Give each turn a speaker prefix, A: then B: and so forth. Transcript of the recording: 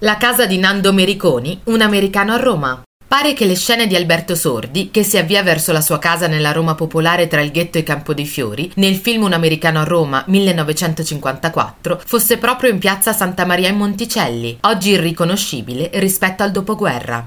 A: La casa di Nando Mericoni, un americano a Roma. Pare che le scene di Alberto Sordi, che si avvia verso la sua casa nella Roma popolare tra il ghetto e Campo dei Fiori, nel film Un americano a Roma 1954, fosse proprio in piazza Santa Maria in Monticelli, oggi irriconoscibile rispetto al dopoguerra.